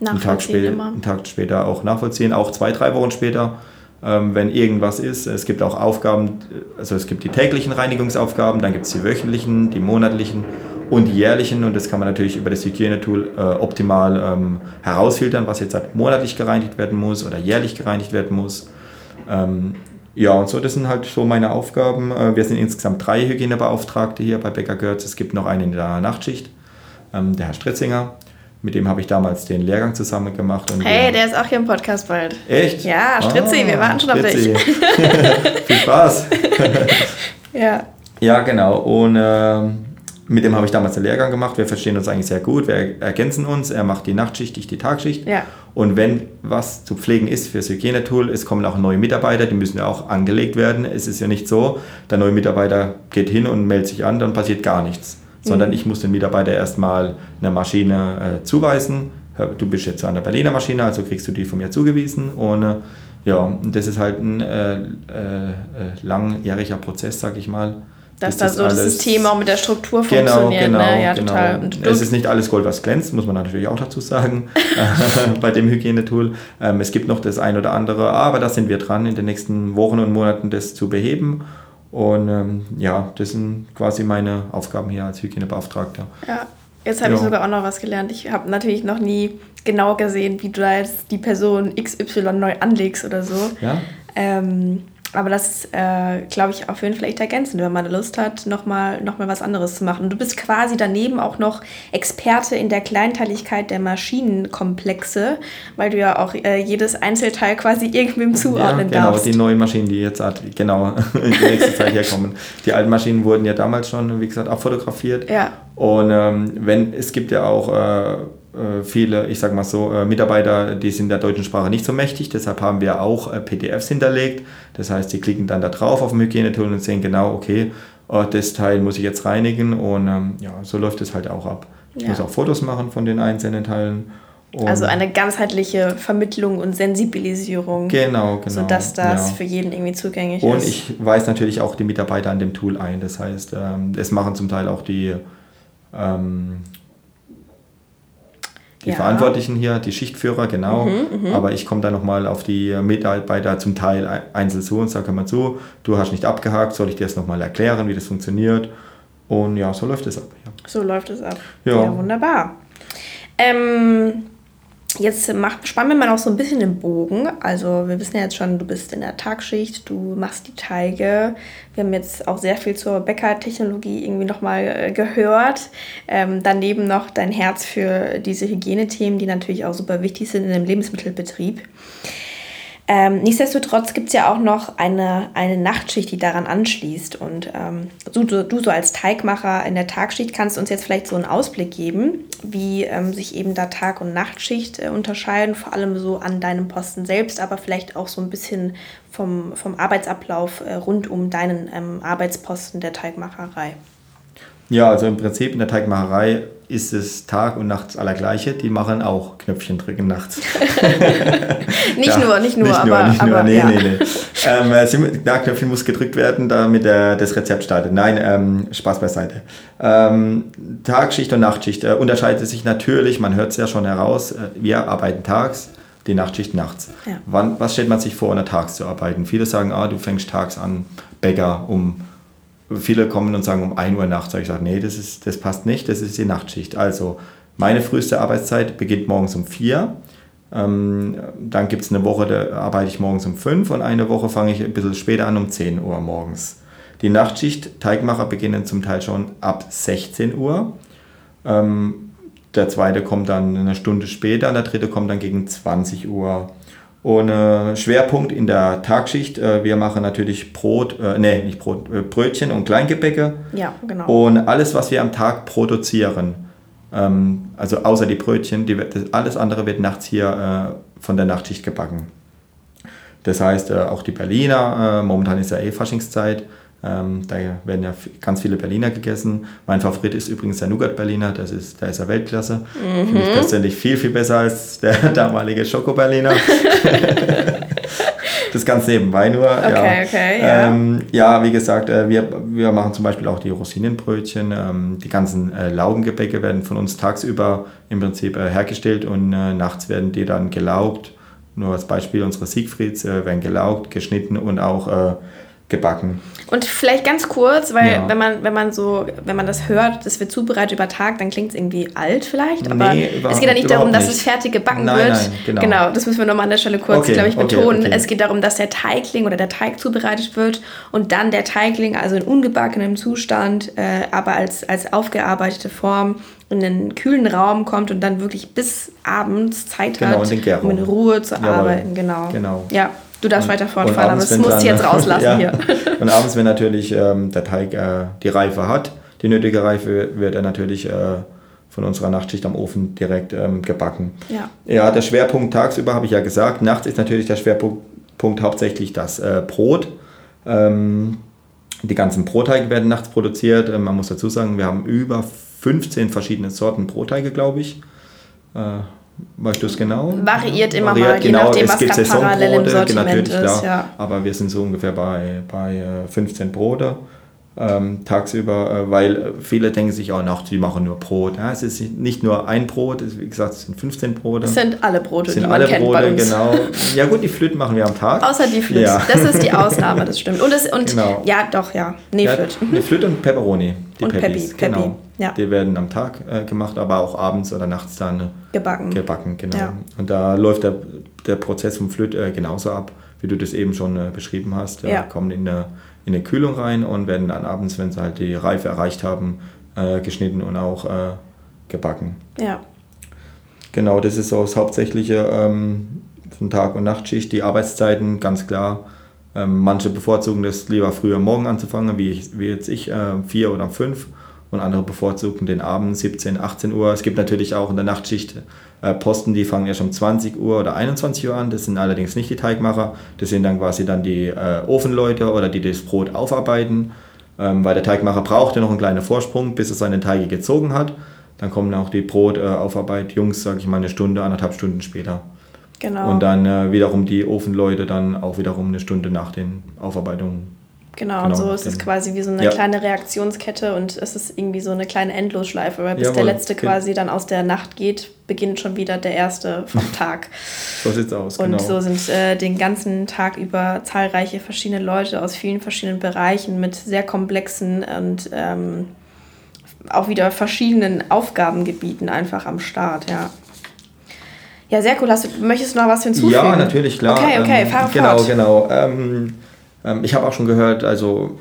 einen Tag, später, einen Tag später auch nachvollziehen, auch zwei, drei Wochen später, ähm, wenn irgendwas ist. Es gibt auch Aufgaben, also es gibt die täglichen Reinigungsaufgaben, dann gibt es die wöchentlichen, die monatlichen und die jährlichen und das kann man natürlich über das Hygienetool äh, optimal ähm, herausfiltern, was jetzt halt monatlich gereinigt werden muss oder jährlich gereinigt werden muss. Ähm, ja, und so, das sind halt so meine Aufgaben. Äh, wir sind insgesamt drei Hygienebeauftragte hier bei Becker Görz. Es gibt noch einen in der Nachtschicht, ähm, der Herr Stritzinger. Mit dem habe ich damals den Lehrgang zusammen gemacht. hey, der ist auch hier im Podcast bald. Echt? Ja, Stritzi, ah, wir warten schon Stritzi. auf dich. <laughs> Viel Spaß. <laughs> ja. Ja, genau. Und äh, mit dem habe ich damals den Lehrgang gemacht. Wir verstehen uns eigentlich sehr gut. Wir ergänzen uns. Er macht die Nachtschicht, ich die Tagschicht. Ja. Und wenn was zu pflegen ist für das Hygienetool, es kommen auch neue Mitarbeiter, die müssen ja auch angelegt werden. Es ist ja nicht so, der neue Mitarbeiter geht hin und meldet sich an, dann passiert gar nichts sondern mhm. ich muss den Mitarbeiter erstmal eine Maschine äh, zuweisen. Du bist jetzt an der Berliner Maschine, also kriegst du die von mir zugewiesen. Und äh, ja, das ist halt ein äh, äh, äh langjähriger Prozess, sag ich mal. Dass da so das System auch mit der Struktur genau, funktioniert. Genau, ne? ja, genau. Total. Und es ist nicht alles Gold, was glänzt, muss man natürlich auch dazu sagen, <laughs> <laughs> bei dem Hygienetool. Ähm, es gibt noch das ein oder andere, aber da sind wir dran, in den nächsten Wochen und Monaten das zu beheben. Und ähm, ja, das sind quasi meine Aufgaben hier als Hygienebeauftragter. Ja, jetzt habe ja. ich sogar auch noch was gelernt. Ich habe natürlich noch nie genau gesehen, wie du da jetzt die Person XY neu anlegst oder so. Ja. Ähm, aber das äh, glaube ich, auf jeden Fall echt ergänzend, wenn man Lust hat, nochmal noch mal was anderes zu machen. Du bist quasi daneben auch noch Experte in der Kleinteiligkeit der Maschinenkomplexe, weil du ja auch äh, jedes Einzelteil quasi irgendwem zuordnen ja, genau, darfst. Genau, die neuen Maschinen, die jetzt genau <laughs> in die nächste Zeit herkommen. Die alten Maschinen wurden ja damals schon, wie gesagt, abfotografiert. Ja. Und ähm, wenn, es gibt ja auch... Äh, viele, ich sage mal so, äh, Mitarbeiter, die sind der deutschen Sprache nicht so mächtig. Deshalb haben wir auch äh, PDFs hinterlegt. Das heißt, die klicken dann da drauf auf dem Hygienetool und sehen genau, okay, das Teil muss ich jetzt reinigen. Und ähm, ja, so läuft es halt auch ab. Ich ja. muss auch Fotos machen von den einzelnen Teilen. Also eine ganzheitliche Vermittlung und Sensibilisierung. Genau, genau. Sodass das ja. für jeden irgendwie zugänglich und ist. Und ich weise natürlich auch die Mitarbeiter an dem Tool ein. Das heißt, ähm, es machen zum Teil auch die ähm, die ja. Verantwortlichen hier, die Schichtführer, genau. Mhm, mhm. Aber ich komme da nochmal auf die Mitarbeiter zum Teil einzeln zu und sage mal zu, du hast nicht abgehakt, soll ich dir das nochmal erklären, wie das funktioniert? Und ja, so läuft es ab. Ja. So läuft es ab. Ja, ja wunderbar. Ähm, Jetzt macht, spannen wir mal noch so ein bisschen den Bogen. Also wir wissen ja jetzt schon, du bist in der Tagschicht, du machst die Teige. Wir haben jetzt auch sehr viel zur Bäckertechnologie irgendwie nochmal äh, gehört. Ähm, daneben noch dein Herz für diese Hygienethemen, die natürlich auch super wichtig sind in einem Lebensmittelbetrieb. Ähm, nichtsdestotrotz gibt es ja auch noch eine, eine Nachtschicht, die daran anschließt. Und ähm, du, du, so als Teigmacher in der Tagschicht kannst uns jetzt vielleicht so einen Ausblick geben, wie ähm, sich eben da Tag- und Nachtschicht äh, unterscheiden, vor allem so an deinem Posten selbst, aber vielleicht auch so ein bisschen vom, vom Arbeitsablauf äh, rund um deinen ähm, Arbeitsposten der Teigmacherei. Ja, also im Prinzip in der Teigmacherei ist es Tag und nachts allergleiche. Die machen auch Knöpfchen drücken nachts. <laughs> nicht ja, nur, nicht nur, nicht aber, nur, nicht nur. nee, ja. nee, nee. Ähm, äh, Knöpfchen muss gedrückt werden, damit der, das Rezept startet. Nein, ähm, Spaß beiseite. Ähm, Tagschicht und Nachtschicht äh, unterscheidet sich natürlich, man hört es ja schon heraus, äh, wir arbeiten tags, die Nachtschicht nachts. Ja. Wann, was stellt man sich vor, in der Tags zu arbeiten? Viele sagen, ah, du fängst tags an, Bäcker um viele kommen und sagen um 1 Uhr nachts. Ich sage, nee, das, ist, das passt nicht, das ist die Nachtschicht. Also meine früheste Arbeitszeit beginnt morgens um 4. Ähm, dann gibt es eine Woche, da arbeite ich morgens um 5 und eine Woche fange ich ein bisschen später an um 10 Uhr morgens. Die Nachtschicht, Teigmacher beginnen zum Teil schon ab 16 Uhr. Ähm, der zweite kommt dann eine Stunde später und der dritte kommt dann gegen 20 Uhr. Und äh, Schwerpunkt in der Tagschicht, äh, wir machen natürlich Brot, äh, nee, nicht Brot, äh, Brötchen und Kleingebäcke. Ja, genau. Und alles, was wir am Tag produzieren, ähm, also außer die Brötchen, die, das, alles andere wird nachts hier äh, von der Nachtschicht gebacken. Das heißt, äh, auch die Berliner, momentan ist ja eh Faschingszeit, ähm, da werden ja ganz viele Berliner gegessen. Mein Favorit ist übrigens der Nougat-Berliner, das ist, der ist ja Weltklasse. Mhm. Finde ich persönlich viel, viel besser als der <laughs> damalige Schoko-Berliner. <laughs> das ganz nebenbei nur. Okay, ja. okay, ja. Ähm, ja, wie gesagt, äh, wir, wir machen zum Beispiel auch die Rosinenbrötchen. Ähm, die ganzen äh, Laugengebäcke werden von uns tagsüber im Prinzip äh, hergestellt und äh, nachts werden die dann gelaugt. Nur als Beispiel, unsere Siegfrieds äh, werden gelaugt, geschnitten und auch äh, gebacken. Und vielleicht ganz kurz, weil ja. wenn man wenn man so wenn man das hört, das wird zubereitet über Tag, dann klingt es irgendwie alt vielleicht, aber nee, es geht ja nicht darum, dass es fertig gebacken nein, wird. Nein, genau. genau, das müssen wir nochmal an der Stelle kurz, okay, glaube ich, betonen. Okay, okay. Es geht darum, dass der Teigling oder der Teig zubereitet wird und dann der Teigling, also in ungebackenem Zustand, äh, aber als, als aufgearbeitete Form in einen kühlen Raum kommt und dann wirklich bis abends Zeit genau, hat, um in Ruhe zu Jawohl. arbeiten. Genau. genau. Ja, Du darfst und, weiter fortfahren, aber das musst du jetzt rauslassen <laughs> ja. hier. <laughs> und abends, wenn natürlich ähm, der Teig äh, die Reife hat, die nötige Reife, wird er natürlich äh, von unserer Nachtschicht am Ofen direkt ähm, gebacken. Ja. ja, der Schwerpunkt tagsüber habe ich ja gesagt. Nachts ist natürlich der Schwerpunkt hauptsächlich das äh, Brot. Ähm, die ganzen Brotteige werden nachts produziert. Ähm, man muss dazu sagen, wir haben über 15 verschiedene Sorten Brotteige, glaube ich. Äh, Weißt du es genau? Variiert immer Variiert, mal, genau. je nachdem, was gerade parallel im Sortiment natürlich, ist. Klar, ja. Aber wir sind so ungefähr bei, bei 15 äh, Brote. ähm, tagsüber, äh, weil viele denken sich auch noch, die machen nur Brot. Ja, es ist nicht nur ein Brot, es, wie gesagt, es sind 15 Brote. Es sind alle Brote, sind die alle man kennt Brote, bei uns. genau. Ja gut, die Flüt machen wir am Tag. Außer die Flüt. Ja. Das ist die Ausnahme, das stimmt. Und, es, und Genau. ja, doch, ja. Nee, Ja, eine Flüt und Pepperoni. Die Und Peppis, Peppi, Peppi, genau. Ja. Die werden am Tag äh, gemacht, aber auch abends oder nachts dann Gebacken. gebacken, genau. Ja. Und da läuft der, der Prozess vom Flöt äh, genauso ab, wie du das eben schon äh, beschrieben hast. Ja. Kommen in eine, in eine Kühlung rein und werden dann abends, wenn sie halt die Reife erreicht haben, äh, geschnitten und auch äh, gebacken. Ja. Genau, das ist so das Hauptsächliche ähm, von Tag- und Nachtschicht. Die Arbeitszeiten, ganz klar. Ähm, manche bevorzugen das lieber früher morgen anzufangen, wie, ich, wie jetzt ich, äh, vier oder fünf. Und andere bevorzugen den Abend 17, 18 Uhr. Es gibt natürlich auch in der Nachtschicht äh, Posten, die fangen ja schon um 20 Uhr oder 21 Uhr an. Das sind allerdings nicht die Teigmacher. Das sind dann quasi dann die äh, Ofenleute oder die das Brot aufarbeiten. Ähm, weil der Teigmacher braucht ja noch einen kleinen Vorsprung, bis er seine Teige gezogen hat. Dann kommen auch die Brotaufarbeit, Jungs, sage ich mal, eine Stunde, anderthalb Stunden später. Genau. Und dann äh, wiederum die Ofenleute dann auch wiederum eine Stunde nach den Aufarbeitungen. Genau, Genau, und so ist es genau. quasi wie so eine Ja. kleine Reaktionskette und es ist irgendwie so eine kleine Endlosschleife, weil bis der Jawohl, letzte genau. quasi dann aus der Nacht geht, beginnt schon wieder der erste vom <laughs> Tag. So sieht's aus, Und genau. so sind äh, den ganzen Tag über zahlreiche verschiedene Leute aus vielen verschiedenen Bereichen mit sehr komplexen und ähm, auch wieder verschiedenen Aufgabengebieten einfach am Start, ja. Ja, sehr cool. Hast du, möchtest du noch was hinzufügen? Ja, natürlich, klar. Okay, okay, ähm, fahre Genau, fort. genau. Ähm, ähm, ich habe auch schon gehört, also,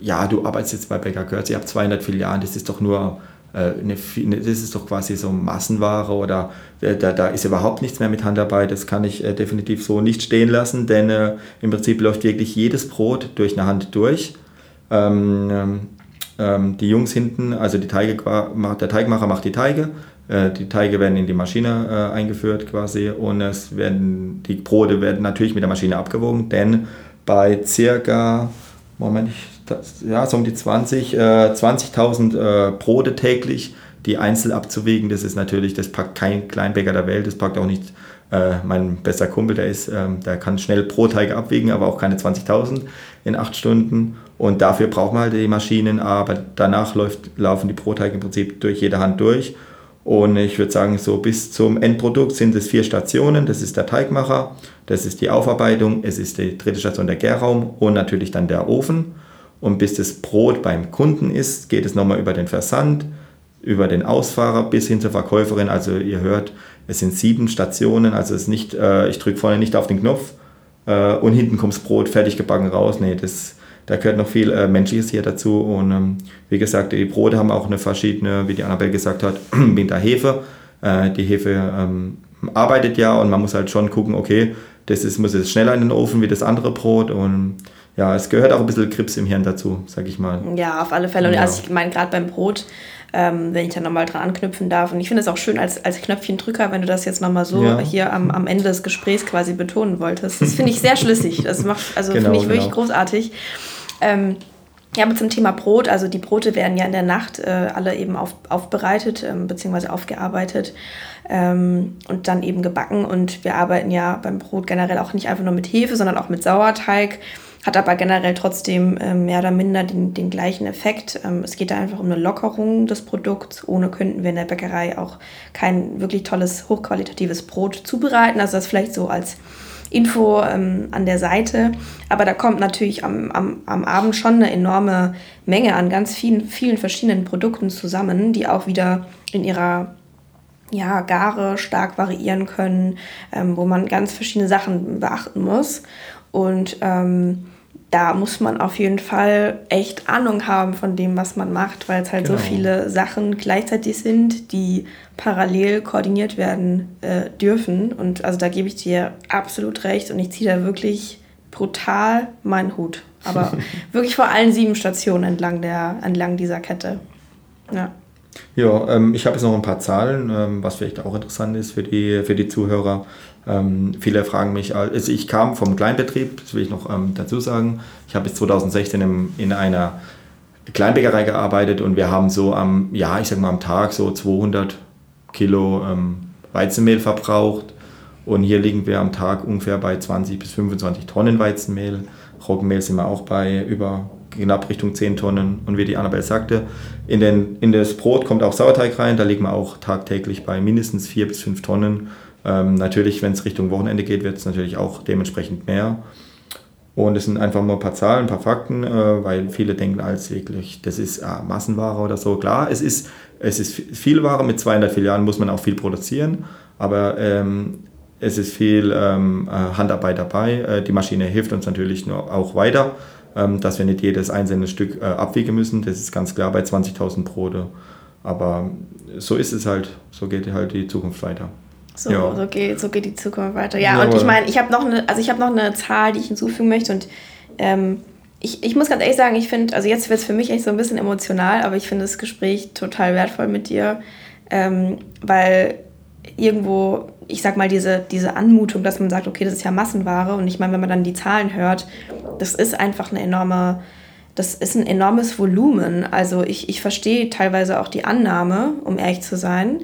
ja, du arbeitest jetzt bei Bäcker Görz, ihr habt 200 Filialen, das ist doch nur, äh, eine, eine, das ist doch quasi so Massenware oder äh, da, da ist überhaupt nichts mehr mit Handarbeit. Das kann ich äh, definitiv so nicht stehen lassen, denn im Prinzip läuft wirklich jedes Brot durch eine Hand durch. Ähm, ähm, ähm, die Jungs hinten, also die Teige, der Teigmacher macht die Teige, die Teige werden in die Maschine eingeführt quasi und es werden, die Brote werden natürlich mit der Maschine abgewogen, denn bei circa, Moment, ich, das, ja, so um die 20, äh, 20.000 äh, Brote täglich, die einzeln abzuwiegen, das ist natürlich, das packt kein Kleinbäcker der Welt, das packt auch nicht äh, mein bester Kumpel, der ist, ähm, der kann schnell Brotteige abwiegen, aber auch keine 20.000 in acht Stunden. Und dafür braucht man halt die Maschinen, aber danach läuft, laufen die Brotteige im Prinzip durch jede Hand durch. Und ich würde sagen, so bis zum Endprodukt sind es vier Stationen. Das ist der Teigmacher, das ist die Aufarbeitung, es ist die dritte Station der Gärraum und natürlich dann der Ofen. Und bis das Brot beim Kunden ist, geht es nochmal über den Versand, über den Ausfahrer bis hin zur Verkäuferin. Also ihr hört, es sind sieben Stationen. Also es ist nicht, äh, ich drücke vorne nicht auf den Knopf äh, und hinten kommt das Brot fertig gebacken raus. Nee, das, da gehört noch viel äh, Menschliches hier dazu. Und ähm, wie gesagt, die Brote haben auch eine verschiedene, wie die Annabelle gesagt hat, mit der Hefe. Äh, die Hefe ähm, arbeitet ja und man muss halt schon gucken, okay, das ist, muss jetzt schneller in den Ofen wie das andere Brot. Und ja, es gehört auch ein bisschen Krips im Hirn dazu, sag ich mal. Ja, auf alle Fälle. Und Ja. also ich meine, gerade beim Brot, ähm, wenn ich da nochmal dran anknüpfen darf. Und ich finde es auch schön als, als Knöpfchendrücker, wenn du das jetzt nochmal so Ja. hier am, am Ende des Gesprächs quasi betonen wolltest. Das finde ich sehr schlüssig. Das macht, also Genau, finde ich wirklich genau. großartig. Ähm, ja, aber zum Thema Brot, also die Brote werden ja in der Nacht äh, alle eben auf, aufbereitet ähm, bzw. aufgearbeitet ähm, und dann eben gebacken. Und wir arbeiten ja beim Brot generell auch nicht einfach nur mit Hefe, sondern auch mit Sauerteig. Hat aber generell trotzdem ähm, mehr oder minder den, den gleichen Effekt. Ähm, es geht da einfach um eine Lockerung des Produkts. Ohne könnten wir in der Bäckerei auch kein wirklich tolles, hochqualitatives Brot zubereiten. Also das vielleicht so als Info ähm, an der Seite. Aber da kommt natürlich am, am, am Abend schon eine enorme Menge an ganz vielen, vielen verschiedenen Produkten zusammen, die auch wieder in ihrer ja, Gare stark variieren können, ähm, wo man ganz verschiedene Sachen beachten muss. Und ähm, da muss man auf jeden Fall echt Ahnung haben von dem, was man macht, weil es halt so Genau. viele Sachen gleichzeitig sind, die parallel koordiniert werden äh, dürfen. Und also da gebe ich dir absolut recht und ich ziehe da wirklich brutal meinen Hut. Aber <laughs> wirklich vor allen sieben Stationen entlang, der, entlang dieser Kette. Ja. Ja, ähm, ich habe jetzt noch ein paar Zahlen, ähm, was vielleicht auch interessant ist für die, für die Zuhörer. Ähm, viele fragen mich, also ich kam vom Kleinbetrieb, das will ich noch ähm, dazu sagen. Ich habe bis 2016 im, in einer Kleinbäckerei gearbeitet und wir haben so am, ja, ich sag mal am Tag so 200 Kilo ähm, Weizenmehl verbraucht. Und hier liegen wir am Tag ungefähr bei 20 bis 25 Tonnen Weizenmehl. Roggenmehl sind wir auch bei über knapp Richtung 10 Tonnen. Und wie die Annabelle sagte, in, den, in das Brot kommt auch Sauerteig rein, da liegen wir auch tagtäglich bei mindestens 4 bis 5 Tonnen. Ähm, natürlich, wenn es Richtung Wochenende geht, wird es natürlich auch dementsprechend mehr. Und es sind einfach nur ein paar Zahlen, ein paar Fakten, äh, weil viele denken als wirklich, das ist äh, Massenware oder so. Klar, es ist, es ist viel Ware, mit 200 Filialen muss man auch viel produzieren, aber ähm, es ist viel ähm, äh, Handarbeit dabei. Äh, die Maschine hilft uns natürlich nur auch weiter, dass wir nicht jedes einzelne Stück äh, abwiegen müssen. Das ist ganz klar bei 20.000 Brote. Aber so ist es halt, so geht halt die Zukunft weiter. So, ja. so, geht, so geht die Zukunft weiter. Ja, Jawohl. und ich meine, ich habe noch eine, also ich habe noch eine Zahl, die ich hinzufügen möchte und ähm, ich, ich muss ganz ehrlich sagen, ich finde, also jetzt wird es für mich echt so ein bisschen emotional, aber ich finde das Gespräch total wertvoll mit dir, ähm, weil irgendwo, ich sag mal, diese, diese Anmutung, dass man sagt, okay, das ist ja Massenware und ich meine, wenn man dann die Zahlen hört, das ist einfach eine enorme, das ist ein enormes Volumen. Also ich, ich verstehe teilweise auch die Annahme, um ehrlich zu sein.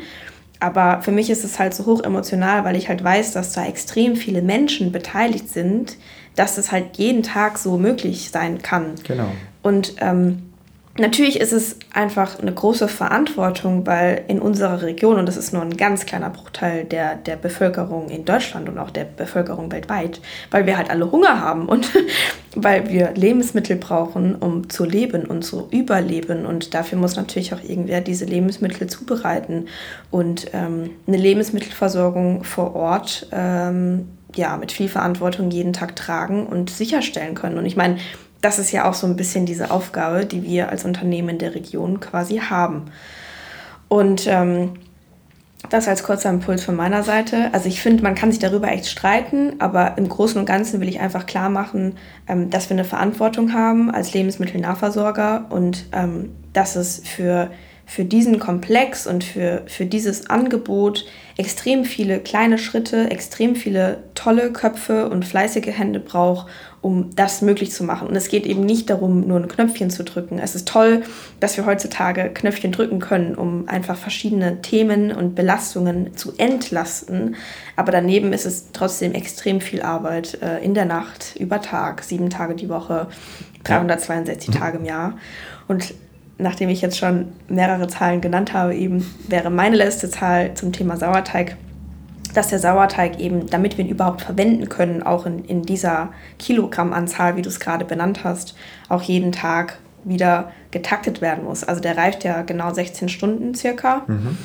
Aber für mich ist es halt so hoch emotional, weil ich halt weiß, dass da extrem viele Menschen beteiligt sind, dass es halt jeden Tag so möglich sein kann. Genau. Und ähm, Natürlich ist es einfach eine große Verantwortung, weil in unserer Region, und das ist nur ein ganz kleiner Bruchteil der, der Bevölkerung in Deutschland und auch der Bevölkerung weltweit, weil wir halt alle Hunger haben und <laughs> weil wir Lebensmittel brauchen, um zu leben und zu überleben. Und dafür muss natürlich auch irgendwer diese Lebensmittel zubereiten und ähm, eine Lebensmittelversorgung vor Ort. Ähm, ja, mit viel Verantwortung jeden Tag tragen und sicherstellen können. Und ich meine, das ist ja auch so ein bisschen diese Aufgabe, die wir als Unternehmen der Region quasi haben. Und ähm, das als kurzer Impuls von meiner Seite. Also ich finde, man kann sich darüber echt streiten, aber im Großen und Ganzen will ich einfach klar machen, ähm, dass wir eine Verantwortung haben als Lebensmittelnahversorger und ähm, dass es für für diesen Komplex und für, für dieses Angebot extrem viele kleine Schritte, extrem viele tolle Köpfe und fleißige Hände braucht, um das möglich zu machen. Und es geht eben nicht darum, nur ein Knöpfchen zu drücken. Es ist toll, dass wir heutzutage Knöpfchen drücken können, um einfach verschiedene Themen und Belastungen zu entlasten. Aber daneben ist es trotzdem extrem viel Arbeit äh, in der Nacht, über Tag, sieben Tage die Woche, 362 ja. Tage im Jahr. Und nachdem ich jetzt schon mehrere Zahlen genannt habe, eben wäre meine letzte Zahl zum Thema Sauerteig, dass der Sauerteig eben, damit wir ihn überhaupt verwenden können, auch in, in dieser Kilogrammanzahl, wie du es gerade benannt hast, auch jeden Tag wieder getaktet werden muss. Also der reift ja genau 16 Stunden circa. Mhm.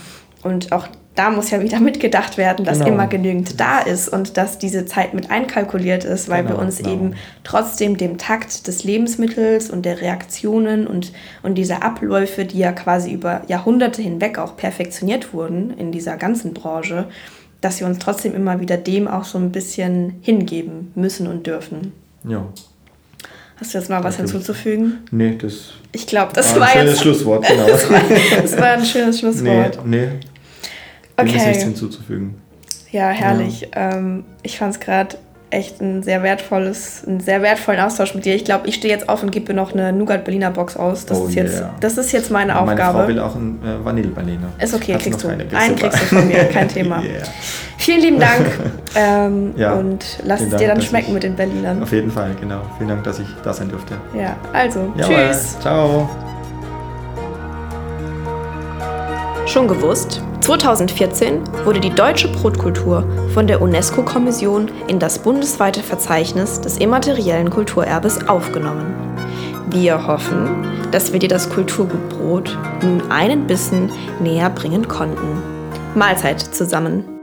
Und auch da muss ja wieder <laughs> mitgedacht werden, dass genau. immer genügend da ist und dass diese Zeit mit einkalkuliert ist, weil genau, wir uns genau. eben trotzdem dem Takt des Lebensmittels und der Reaktionen und, und dieser Abläufe, die ja quasi über Jahrhunderte hinweg auch perfektioniert wurden in dieser ganzen Branche, dass wir uns trotzdem immer wieder dem auch so ein bisschen hingeben müssen und dürfen. Ja. Hast du jetzt noch was hinzuzufügen? Nee, das. Ich glaube, das war, war ein schönes jetzt, Schlusswort. Genau. das, <laughs> war, das war ein schönes Schlusswort. Nee, nee. Dem okay. ist nichts hinzuzufügen. Ja, herrlich. Ja. Ähm, ich fand es gerade echt ein sehr wertvolles, einen sehr wertvollen Austausch mit dir. Ich glaube, ich stehe jetzt auf und gebe noch eine Nougat Berliner Box aus. Das, oh ist, jetzt, das ist jetzt meine, meine Aufgabe. Meine Frau will auch einen äh, Vanille Berliner. Ist okay, Hat's kriegst du. Einen kriegst du von mir, kein <laughs> Thema. yeah. Vielen lieben Dank <laughs> ähm, ja, und lass es dir dann schmecken mit den Berlinern. Auf jeden Fall, genau. Vielen Dank, dass ich da sein durfte. Ja, also, Jawohl. tschüss. Ciao. Schon gewusst? 2014 wurde die deutsche Brotkultur von der UNESCO-Kommission in das bundesweite Verzeichnis des immateriellen Kulturerbes aufgenommen. Wir hoffen, dass wir dir das Kulturgut Brot nun einen Bissen näher bringen konnten. Mahlzeit zusammen!